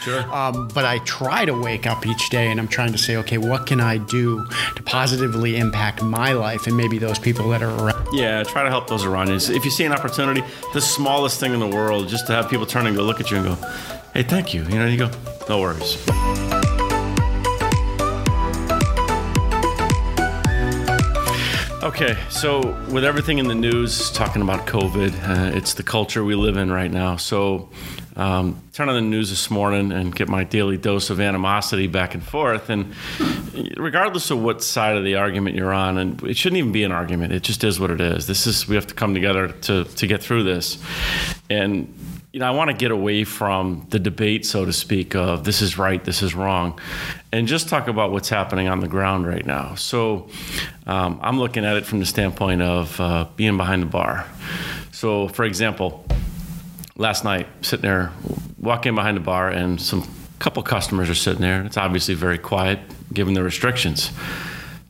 Sure. Um, but I try to wake up each day and I'm trying to say, okay, what can I do to positively impact my life and maybe those people that are around? Yeah, try to help those around you. If you see an opportunity, the smallest thing in the world, just to have people turn and go look at you and go, hey, thank you. You know, you go, no worries. Okay, so with everything in the news talking about COVID, uh, it's the culture we live in right now. So, um, turn on the news this morning and get my daily dose of animosity back and forth. And regardless of what side of the argument you're on, and it shouldn't even be an argument, it just is what it is. This is, we have to come together to, to get through this. And you know, I want to get away from the debate, so to speak, of this is right, this is wrong, and just talk about what's happening on the ground right now. So um, I'm looking at it from the standpoint of uh, being behind the bar. So, for example, last night, sitting there, walking behind the bar, and some couple customers are sitting there. It's obviously very quiet given the restrictions.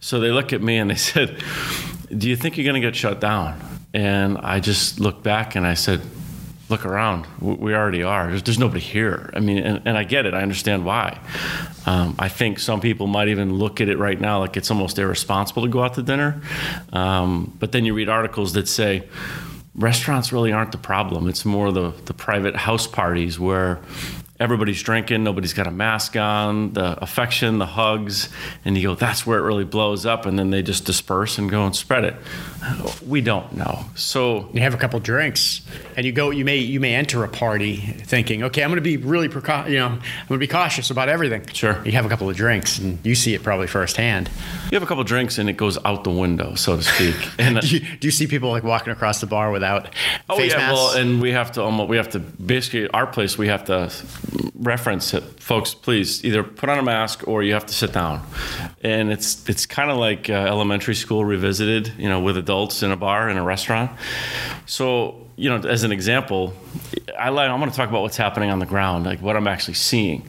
So they look at me and they said, Do you think you're going to get shut down? And I just looked back and I said, look around. We already are. There's, there's nobody here. I mean, and, and, I get it. I understand why. Um, I think some people might even look at it right now like it's almost irresponsible to go out to dinner. Um, but then you read articles that say restaurants really aren't the problem. It's more the, the private house parties where everybody's drinking, nobody's got a mask on, the affection, the hugs, and you go, that's where it really blows up, and then they just disperse and go and spread it. We don't know. So you have a couple drinks, and you go. You may you may enter a party thinking, okay, I'm going to be really precau- you know, I'm going to be cautious about everything. Sure. You have a couple of drinks, and you see it probably firsthand. You have a couple of drinks, and it goes out the window, so to speak. And uh, do, you, do you see people like walking across the bar without oh, face yeah, masks? well, and we have to almost we have to basically our place we have to reference it, folks. Please either put on a mask or you have to sit down. And it's it's kind of like uh, elementary school revisited, you know, with adults in a bar in a restaurant. So you know, as an example, I like, I want to talk about what's happening on the ground, like what I'm actually seeing,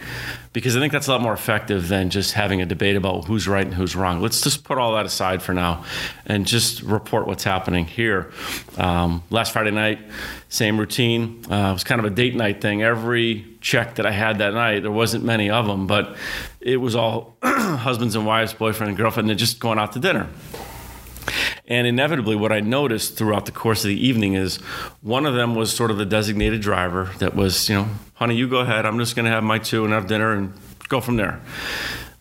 because I think that's a lot more effective than just having a debate about who's right and who's wrong. Let's just put all that aside for now and just report what's happening here. Um, last Friday night, same routine. Uh, it was kind of a date night thing. Every check that I had that night, there wasn't many of them, but it was all husbands and wives, boyfriend and girlfriend, and just going out to dinner. And inevitably, what I noticed throughout the course of the evening is one of them was sort of the designated driver that was, you know, honey, you go ahead. I'm just going to have my two and have dinner and go from there.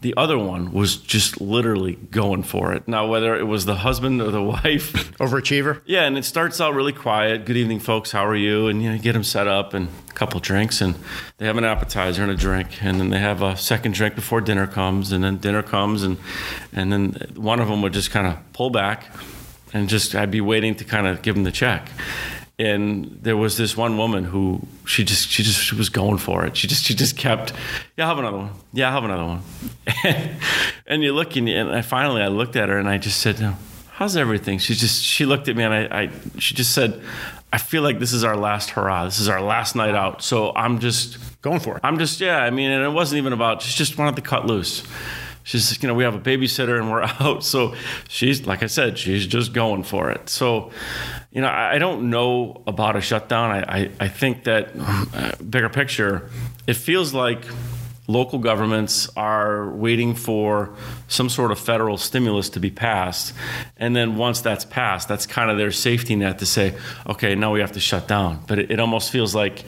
The other one was just literally going for it. Now, whether it was the husband or the wife, overachiever. Yeah, and it starts out really quiet. Good evening, folks. How are you? And you know, get them set up and a couple drinks, and they have an appetizer and a drink, and then they have a second drink before dinner comes, and then dinner comes, and and then one of them would just kind of pull back and just I'd be waiting to kind of give him the check. And there was this one woman who she just she just she was going for it. She just she just kept, yeah, I'll have another one. Yeah, I'll have another one. And, and you're looking, and I finally I looked at her and I just said, "How's everything?" She just she looked at me and I, I she just said, "I feel like this is our last hurrah. This is our last night out. So I'm just going for it. I'm just yeah. I mean, and it wasn't even about. She just wanted to cut loose." She's you know we have a babysitter and we're out. So she's like i said she's just going for it. So you know i, don't know about a shutdown. I, I, I think that uh, bigger picture it feels like local governments are waiting for some sort of federal stimulus to be passed. And then once that's passed that's kind of their safety net to say okay now we have to shut down. But it, it almost feels like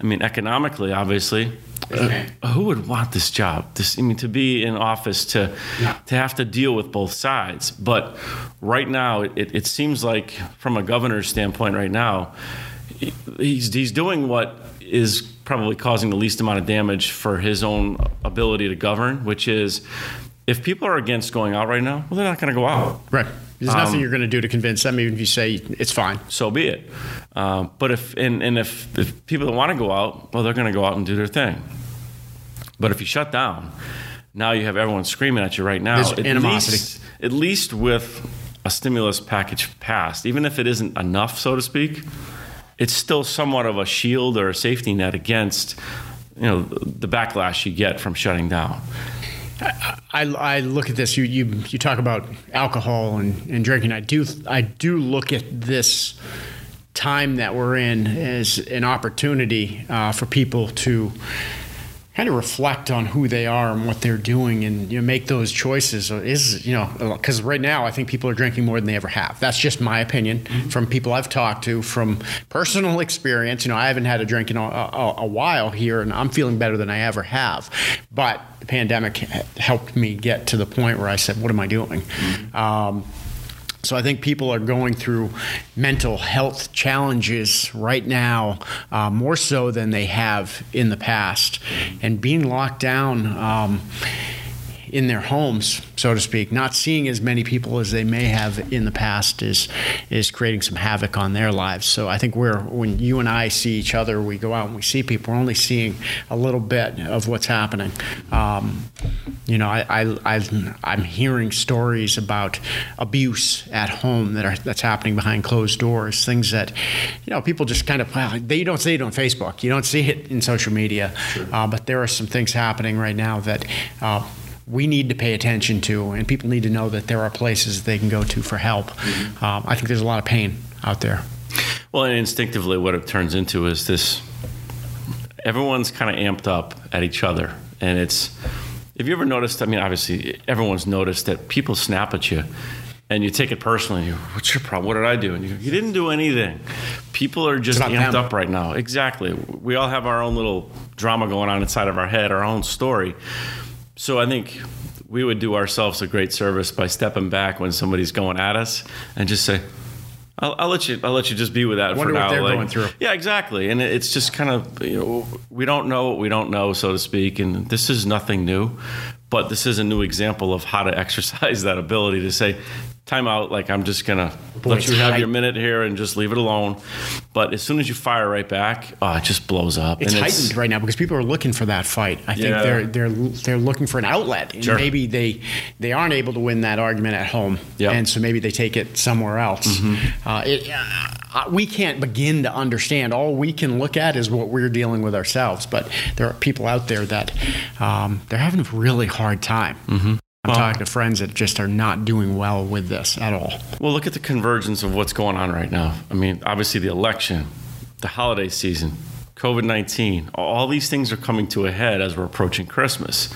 i mean economically obviously uh, who would want this job? This, I mean, to be in office to yeah. to have to deal with both sides. But right now, it, it seems like, from a governor's standpoint, right now, he's he's doing what is probably causing the least amount of damage for his own ability to govern, which is if people are against going out right now, well, they're not going to go out. Right. There's nothing um, you're going to do to convince them, even if you say it's fine. So be it. Um, but if and, and if, if people that want to go out, well, they're going to go out and do their thing. But if you shut down, now you have everyone screaming at you right now. There's at animosity. Least, at least with a stimulus package passed, even if it isn't enough, so to speak, it's still somewhat of a shield or a safety net against you know the backlash you get from shutting down. I, I look at this. You, you you talk about alcohol and, and drinking. I do I do look at this time that we're in as an opportunity uh, for people to kind of reflect on who they are and what they're doing and you know make those choices. Is you know because right now i think people are drinking more than they ever have. That's just my opinion mm-hmm. from people i've talked to from personal experience. You know i haven't had a drink in a, a, a, while here and i'm feeling better than i ever have. But the pandemic helped me get to the point where i said what am i doing? Mm-hmm. um, so I think people are going through mental health challenges right now, uh, more so than they have in the past. And being locked down, um, in their homes, so to speak, not seeing as many people as they may have in the past is is creating some havoc on their lives. So I think we're when you and I see each other, we go out and we see people. We're only seeing a little bit of what's happening. Um, you know, I, I, I am hearing stories about abuse at home that are that's happening behind closed doors. Things that you know people just kind of well, they don't see it on Facebook. You don't see it in social media, sure. uh, but there are some things happening right now that. Uh, we need to pay attention to, and people need to know that there are places they can go to for help. Mm-hmm. Um, I think there's a lot of pain out there. Well, and instinctively, what it turns into is this everyone's kind of amped up at each other. And it's, have you ever noticed? I mean, obviously, everyone's noticed that people snap at you and you take it personally. You, What's your problem? What did I do? And you, you didn't do anything. People are just amped them. up right now. Exactly. We all have our own little drama going on inside of our head, our own story. So I think we would do ourselves a great service by stepping back when somebody's going at us and just say, I'll, I'll, let you. I'll let you just be with that for now. What they're like, going through. Yeah, exactly. And it's just kind of you know we don't know what we don't know, so to speak. And this is nothing new, but this is a new example of how to exercise that ability to say, time out. Like I'm just gonna Boy, let you have your minute here and just leave it alone. But as soon as you fire right back, oh, it just blows up. It's and heightened it's, right now because people are looking for that fight. I think yeah. they're they're they're looking for an outlet. And sure. maybe they they aren't able to win that argument at home, yep. and so maybe they take it somewhere else. Mm-hmm. Uh, it, uh, we can't begin to understand. All we can look at is what we're dealing with ourselves. But there are people out there that um, they're having a really hard time. Mm-hmm. I'm well, talking to friends that just are not doing well with this at all. Well, look at the convergence of what's going on right now. I mean, obviously, the election, the holiday season, COVID 19, all these things are coming to a head as we're approaching Christmas.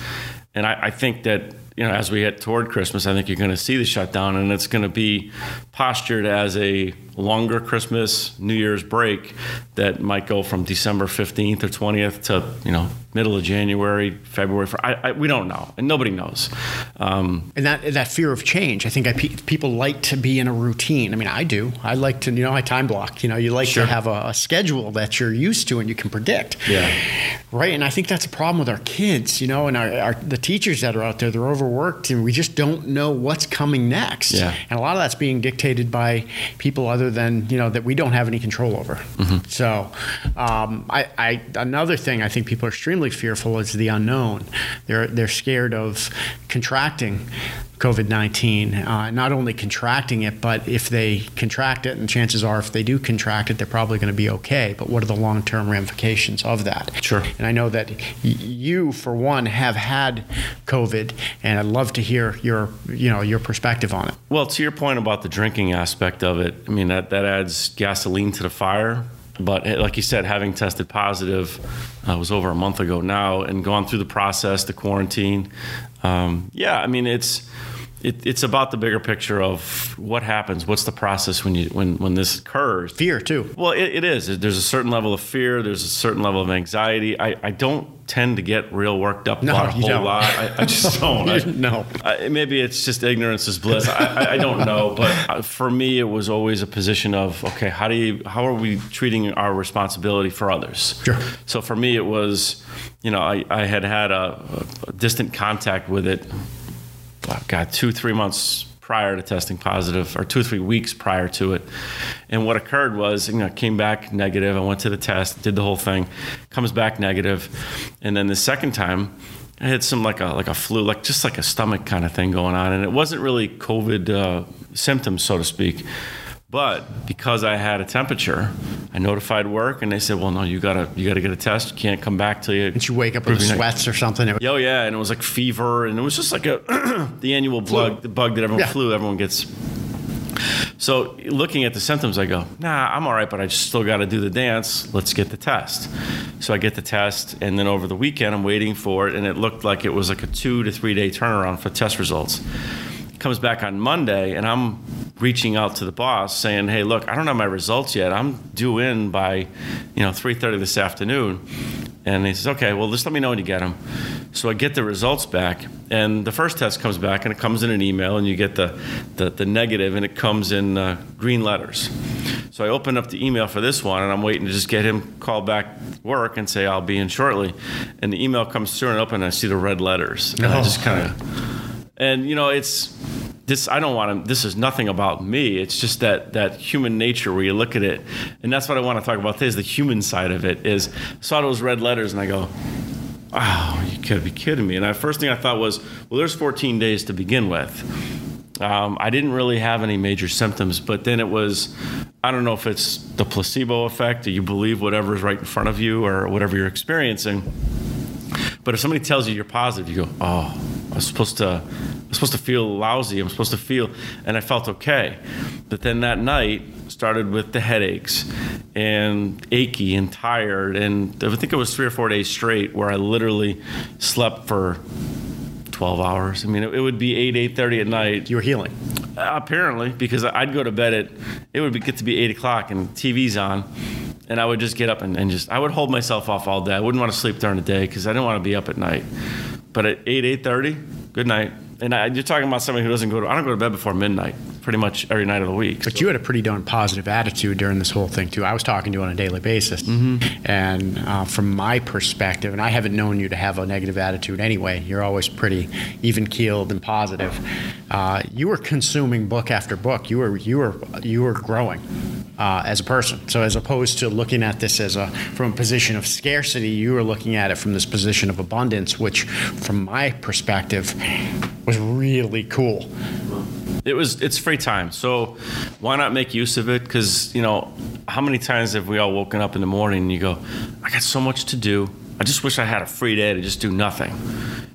And I, I think that you know, as we head toward Christmas, I think you're going to see the shutdown, and it's going to be postured as a longer Christmas, New Year's break that might go from December 15th or 20th to you know middle of January, February. For I, I, we don't know, and nobody knows. Um, and that that fear of change, I think I, people like to be in a routine. I mean, I do. I like to, you know, I time block. You know, you like sure. to have a, a, schedule that you're used to and you can predict. Yeah. Right. And I think that's a problem with our kids. You know, and our, our the teachers that are out there, they're overworked, and we just don't know what's coming next. Yeah. And a lot of that's being dictated by people other than you know that we don't have any control over. Mm-hmm. So, um, I, I another thing I think people are extremely fearful is the unknown. They're they're scared of contracting COVID 19, uh, not only contracting it, but if they contract it, and chances are if they do contract it, they're probably going to be okay. But what are the long term ramifications of that? Sure. And I know that y- you, for one, have had COVID, and I'd love to hear your, you know, your perspective on it. Well, to your point about the drinking aspect of it, I mean, that, that adds gasoline to the fire but eh, like you said, having tested positive uh, was over a month ago now, and gone through the process, the quarantine. Um, yeah, I mean it's it, it's about the bigger picture of what happens. What's the process when you when when this occurs? Fear too. Well, it, it is. There's a certain level of fear. There's a certain level of anxiety. I, I don't tend to get real worked up no, about a whole don't. lot. I, I just don't. I, no. I, maybe it's just ignorance is bliss. I, I, don't know. But uh, for me, it was always a position of okay, how do you how are we treating our responsibility for others? Sure. So for me, it was, you know, I, I had had a, a distant contact with it God, two, three months prior to testing positive, or two or three weeks prior to it. And what occurred was, you know, came back negative. I went to the test, did the whole thing, comes back negative. negative, and then the second time. I had some like a like a flu, like just like a stomach kind of thing going on, and it wasn't really COVID uh, symptoms, so to speak. But because I had a temperature, I notified work, and they said, "Well, no, you gotta you gotta get a test. You can't come back till you." Did you wake up with sweats or something? Oh yeah, and it was like fever, and it was just like a the annual bug, the bug that everyone yeah. flu everyone gets. So looking at the symptoms, I go, nah, I'm all right, but I just still got to do the dance. Let's get the test. So I get the test, and then over the weekend, I'm waiting for it, and it looked like it was like a two to three day turnaround for test results. comes back on Monday, and I'm reaching out to the boss saying, "Hey, look, I don't have my results yet. I'm due in by, you know, 3:30 this afternoon." And he says, "Okay, well, just let me know when you get them." So I get the results back, and the first test comes back, and it comes in an email, and you get the the, the negative, and it comes in uh, green letters. So I open up the email for this one, and I'm waiting to just get him call back work and say I'll be in shortly. And the email comes through, and I open, and I see the red letters, and I just kind of, and you know, it's this I don't want to this is nothing about me. It's just that that human nature where you look at it. And that's what I want to talk about today is the human side of it is saw those red letters and I go oh you gotta be kidding me. And the first thing I thought was well there's 14 days to begin with. Um, I didn't really have any major symptoms but then it was I don't know if it's the placebo effect that you believe whatever's right in front of you or whatever you're experiencing but if somebody tells you you're positive you go oh I was supposed to I'm supposed to feel lousy. I'm supposed to feel, and I felt okay. But then that night started with the headaches and achy and tired. And I think it was three or four days straight where I literally slept for 12 hours. I mean, it, would be 8, 8.30 at night. You were healing? Apparently, because I'd go to bed at, it would be, get to be 8 o'clock and TV's on. And I would just get up and, and just, I would hold myself off all day. I wouldn't want to sleep during the day because I didn't want to be up at night. But at 8, 8.30, good night and I, you're talking about somebody who doesn't go to. I don't go to bed before midnight, pretty much every night of the week. But so. you had a pretty darn positive attitude during this whole thing too. I was talking to you on a daily basis, mm-hmm. and uh, from my perspective, and I haven't known you to have a negative attitude anyway. You're always pretty even keeled and positive. Uh, you were consuming book after book. You were you were you were growing uh, as a person. So as opposed to looking at this as a from a position of scarcity, you were looking at it from this position of abundance, which, from my perspective, was really cool. It was it's free time, so why not make use of it? Because you know, how many times have we all woken up in the morning and you go, I got so much to do. I just wish I had a free day to just do nothing.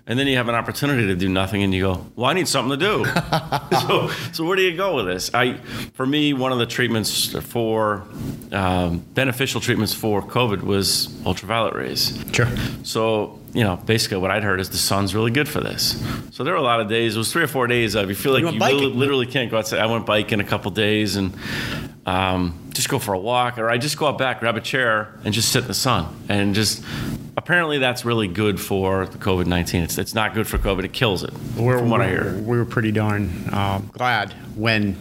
And then you have an opportunity to do nothing, and you go, "Well, I need something to do." so, so where do you go with this? I, for me, one of the treatments for um, beneficial treatments for COVID was ultraviolet rays. Sure. So you know, basically what I'd heard is the sun's really good for this. So there were a lot of days. It was three or four days of you feel like you, you literally, literally, can't go outside. I went biking a couple days and um, just go for a walk, or I just go out back, grab a chair, and just sit in the sun and just apparently that's really good for the COVID 19. It's, it's not good for COVID, it kills it, we're, from what I hear. We were pretty darn uh, glad when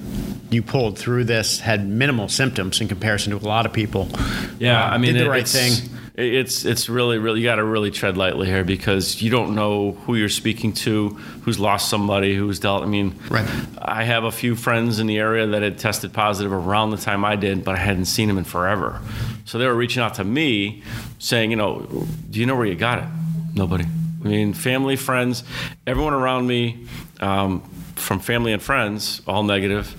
you pulled through this, had minimal symptoms in comparison to a lot of people. Yeah, uh, I mean, did the it, right thing it's it's really really you got to really tread lightly here because you don't know who you're speaking to, who's lost somebody, who's dealt. I mean, right. I have a few friends in the area that had tested positive around the time I did, but I hadn't seen them in forever. So they were reaching out to me, saying, you know, do you know where you got it? Nobody. I mean, family, friends, everyone around me, um, from family and friends, all negative.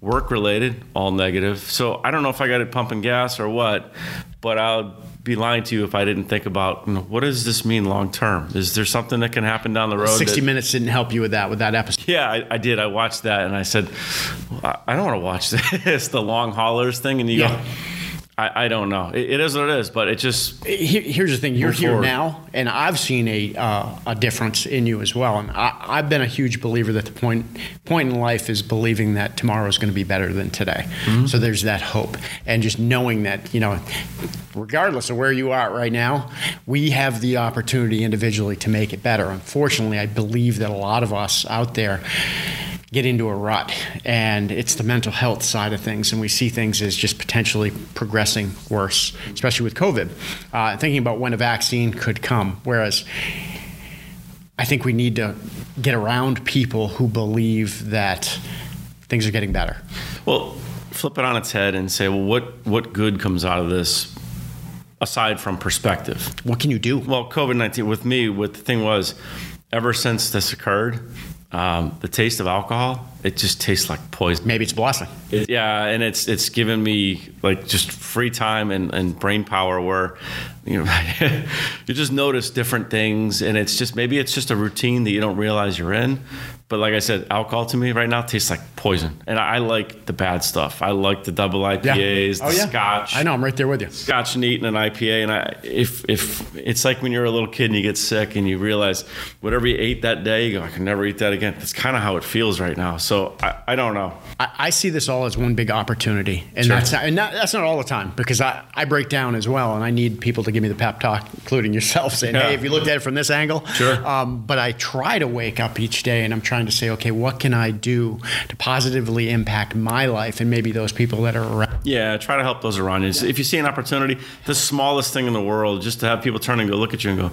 Work related, all negative. So I don't know if I got it pumping gas or what, but I'll be lying to you if I didn't think about you know, what does this mean long term? Is there something that can happen down the road? Sixty that, Minutes didn't help you with that with that episode. Yeah, I, I did. I watched that and I said, well, I don't want to watch this, the long haulers thing, and you yeah. go I, I don't know. It, it is what it is, but it just. here's the thing: you're here forward. now, and I've seen a uh, a difference in you as well. And I, have been a huge believer that the point point in life is believing that tomorrow is going to be better than today. Mm-hmm. So there's that hope, and just knowing that you know, regardless of where you are right now, we have the opportunity individually to make it better. Unfortunately, I believe that a lot of us out there get into a rut and it's the mental health side of things and we see things as just potentially progressing worse especially with covid. Uh, thinking about when a vaccine could come whereas i think we need to get around people who believe that things are getting better. Well flip it on its head and say well what what good comes out of this aside from perspective? What can you do? Well covid-19 with me what the thing was ever since this occurred um, the taste of alcohol it just tastes like poison. Maybe it's a blessing. It, yeah, and it's it's given me like just free time and, and brain power where you know you just notice different things and it's just maybe it's just a routine that you don't realize you're in. But like I said, alcohol to me right now tastes like poison, and I, I like the bad stuff. I like the double IPAs, Oh, the yeah. Scotch. I know. I'm right there with you. Scotch and eating an IPA, and I, if if it's like when you're a little kid and you get sick and you realize whatever you ate that day, you go, I can never eat that again. That's kind of how it feels right now. So I, I don't know. I, I see this all as one big opportunity, and Sure. that's not, and that, that's not all the time because I, I break down as well, and I need people to give me the pep talk, including yourself, saying, Yeah. "Hey, if you looked at it from this angle." Sure. Um, but I try to wake up each day, and I'm trying to say, okay, what can I do to positively impact my life and maybe those people that are around? Yeah, try to help those around you. If you see an opportunity, the smallest thing in the world, just to have people turn and go look at you and go,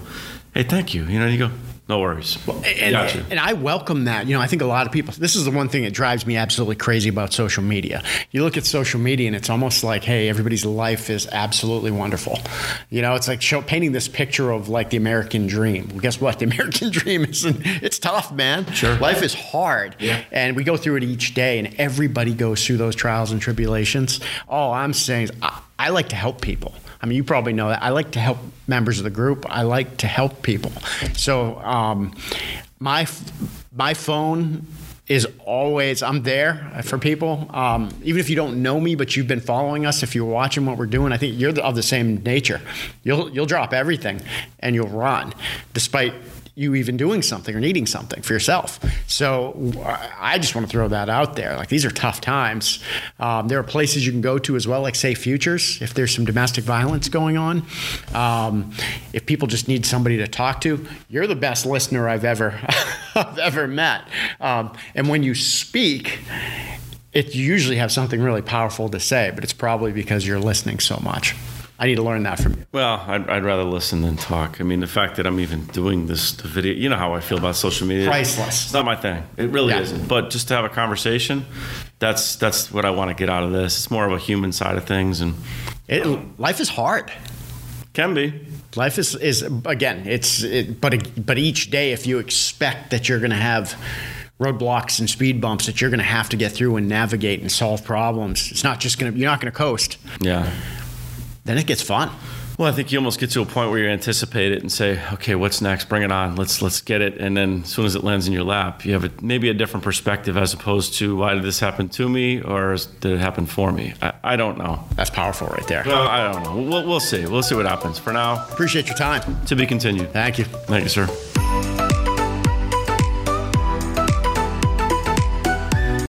"Hey, thank you," you know, and you go, "No worries." And, Got you. and I welcome that. You know, I think a lot of people, this is the one thing that drives me absolutely crazy about social media. You look at social media and it's almost like, hey, everybody's life is absolutely wonderful. You know, it's like show, painting this picture of like the American dream. Well, guess what? The American dream isn't, it's tough, man. Sure. Life is hard. Yeah. And we go through it each day and everybody goes through those trials and tribulations. All I'm saying is, I, I like to help people. I mean, you probably know that. I like to help members of the group. I like to help people. So, um, my my phone is always I'm there for people. Um, even if you don't know me, but you've been following us, if you're watching what we're doing, I think you're of the same nature. You'll you'll drop everything and you'll run, despite you even doing something or needing something for yourself. So I just want to throw that out there. Like these are tough times. Um, there are places you can go to as well, like say Futures, if there's some domestic violence going on. Um, if people just need somebody to talk to, you're the best listener I've ever I've ever met. Um, and when you speak, it usually have something really powerful to say, but it's probably because you're listening so much. I need to learn that from you. Well, I'd, I'd rather listen than talk. I mean, the fact that I'm even doing this the video, you know how I feel about social media. Priceless. It's not my thing. It really Yeah. isn't. But just to have a conversation, that's that's what I want to get out of this. It's more of a human side of things, and It, life is hard. can be. Life is, is again, it's it, but but each day, if you expect that you're going to have roadblocks and speed bumps that you're going to have to get through and navigate and solve problems, it's not just going to you're not going to coast. Yeah. Then it gets fun. Well, I think you almost get to a point where you anticipate it and say, "Okay, what's next? Bring it on. Let's let's get it." And then as soon as it lands in your lap, you have a, maybe a different perspective as opposed to, "Why did this happen to me?" or "Did it happen for me?" I, I don't know. That's powerful right there. Well, I don't know. We'll, we'll see. We'll see what happens. For now, Appreciate your time. to be continued. Thank you. Thank you, sir.